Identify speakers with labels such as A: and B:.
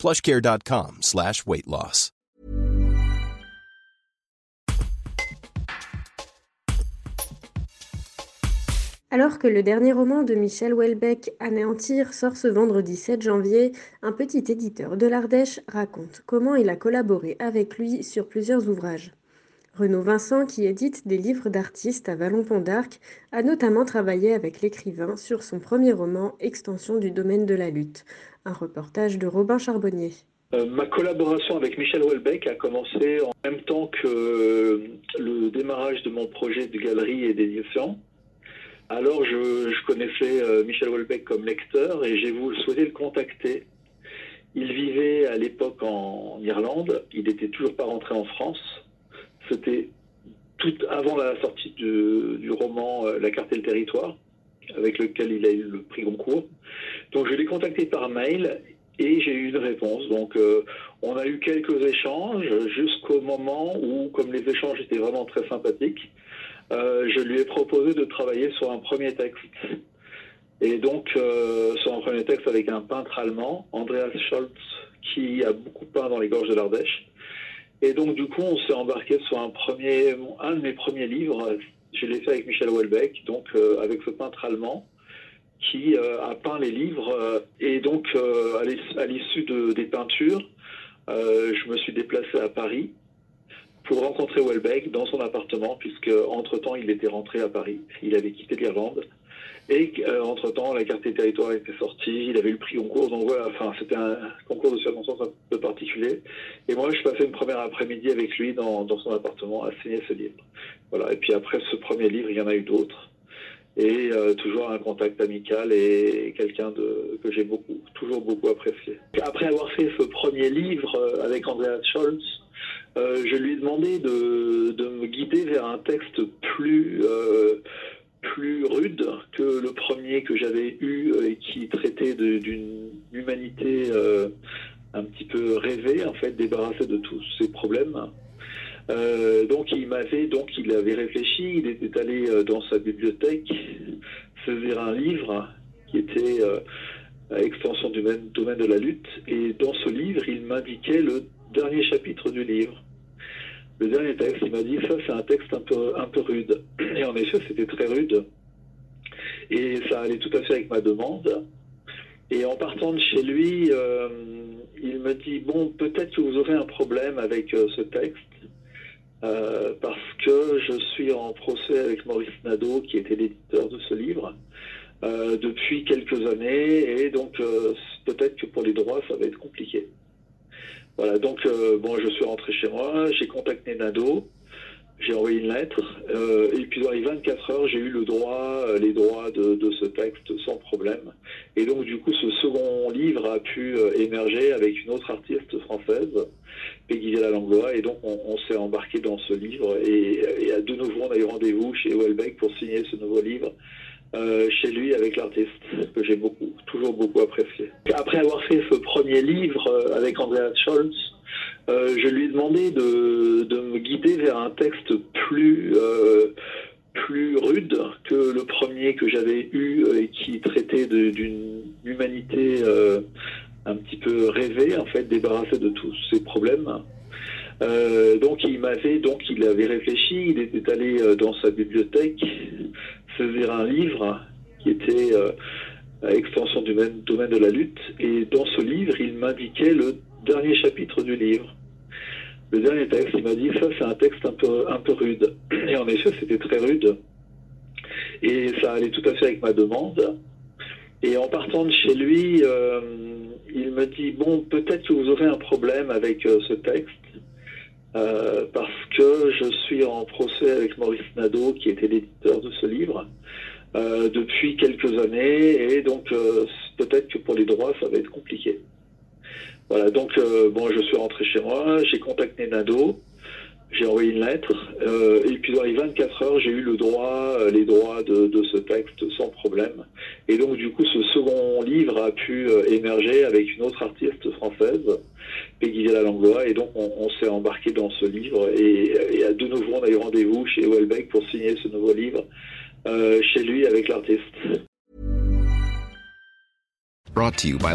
A: plushcare.com slash.
B: Alors que le dernier roman de Michel Houellebecq, Anéantir, sort ce vendredi 7 janvier, un petit éditeur de l'Ardèche raconte comment il a collaboré avec lui sur plusieurs ouvrages. Renaud Vincent, qui édite des livres d'artistes à Vallon-Pont d'Arc, a notamment travaillé avec l'écrivain sur son premier roman Extension du domaine de la lutte, un reportage de Robin Charbonnier.
C: Euh, ma collaboration avec Michel Houellebecq a commencé en même temps que euh, le démarrage de mon projet de galerie et d'édition. Alors je, connaissais euh, Michel Houellebecq comme lecteur et j'ai voulu souhaiter le contacter. Il vivait à l'époque en Irlande, il n'était toujours pas rentré en France. C'était tout avant la sortie du, roman La carte et le territoire, avec lequel il a eu le prix Goncourt. Donc je l'ai contacté par mail et j'ai eu une réponse. Donc euh, on a eu quelques échanges jusqu'au moment où, comme les échanges étaient vraiment très sympathiques, euh, je lui ai proposé de travailler sur un premier texte. Et donc euh, sur un premier texte avec un peintre allemand, Andreas Scholz, qui a beaucoup peint dans les gorges de l'Ardèche. Et donc du coup on s'est embarqué sur un premier, un de mes premiers livres. Je l'ai fait avec Michel Houellebecq, donc avec ce peintre allemand qui euh, a peint les livres. Euh, et donc, euh, à l'issue des peintures, je me suis déplacé à Paris pour rencontrer Welbeck dans son appartement, puisque entre-temps, il était rentré à Paris. Il avait quitté l'Irlande. Et entre-temps, la carte des territoires était sortie, il avait eu le prix concours, donc voilà, enfin, c'était un concours de circonstances un peu particulier. Et moi, je passais une première après-midi avec lui dans, son appartement à signer ce livre. Voilà, et puis après ce premier livre, il y en a eu d'autres et euh, toujours un contact amical et quelqu'un que j'ai beaucoup, toujours beaucoup apprécié. Après avoir fait ce premier livre euh, avec Andreas Scholz, euh, je lui ai demandé de, de, me guider vers un texte plus, plus rude que le premier que j'avais eu et qui traitait d'une humanité un petit peu rêvée, en fait, débarrassée de tous ses problèmes. Euh, donc il m'avait donc il avait réfléchi, il était allé euh, dans sa bibliothèque saisir un livre qui était euh, extension du domaine de la lutte et dans ce livre il m'indiquait le dernier chapitre du livre. Le dernier texte, il m'a dit ça c'est un texte un peu un peu rude et en effet c'était très rude et ça allait tout à fait avec ma demande. Et en partant de chez lui, il me dit bon peut-être que vous aurez un problème avec ce texte euh, parce que je suis en procès avec Maurice Nadeau, qui était l'éditeur de ce livre, euh, depuis quelques années, et donc euh, peut-être que pour les droits, ça va être compliqué. Voilà, donc bon, je suis rentré chez moi, j'ai contacté Nadeau, j'ai envoyé une lettre, et puis dans les 24 heures, j'ai eu le droit, les droits de, de, ce texte sans problème. Et donc du coup, ce second livre a pu émerger avec une autre artiste française Peggy Langlois. Et donc, on, s'est embarqué dans ce livre. Et, à de nouveau, on a eu rendez-vous chez Welbeck pour signer ce nouveau livre. Euh, chez lui avec l'artiste que j'ai beaucoup, toujours beaucoup apprécié. Après avoir fait ce premier livre euh, avec Andreas Scholz, euh, je lui ai demandé de, me guider vers un texte plus plus rude que le premier que j'avais eu et qui traitait d'une humanité un petit peu rêvé, en fait, débarrassé de tous ses problèmes. Donc il m'avait donc il avait réfléchi, il était allé dans sa bibliothèque saisir un livre qui était euh, extension du domaine de la lutte et dans ce livre il m'indiquait le dernier chapitre du livre. Le dernier texte, il m'a dit ça c'est un texte un peu un peu rude et en effet c'était très rude et ça allait tout à fait avec ma demande et en partant de chez lui il me dit bon, peut-être que vous aurez un problème avec euh, ce texte. Euh, parce que je suis en procès avec Maurice Nadeau, qui était l'éditeur de ce livre, euh, depuis quelques années, et donc peut-être que pour les droits, ça va être compliqué. Voilà, donc euh, bon, je suis rentré chez moi, j'ai contacté Nado, j'ai envoyé une lettre, euh, et puis dans les 24 heures, j'ai eu le droit, euh, les droits de, de, ce texte sans problème. Et donc du coup, ce second livre a pu émerger avec une autre artiste française, Peggy Langlois, et donc on, s'est embarqué dans ce livre, et, à de nouveau, on a eu rendez-vous chez Welbeck pour signer ce nouveau livre chez lui avec l'artiste.
D: Brought to you by.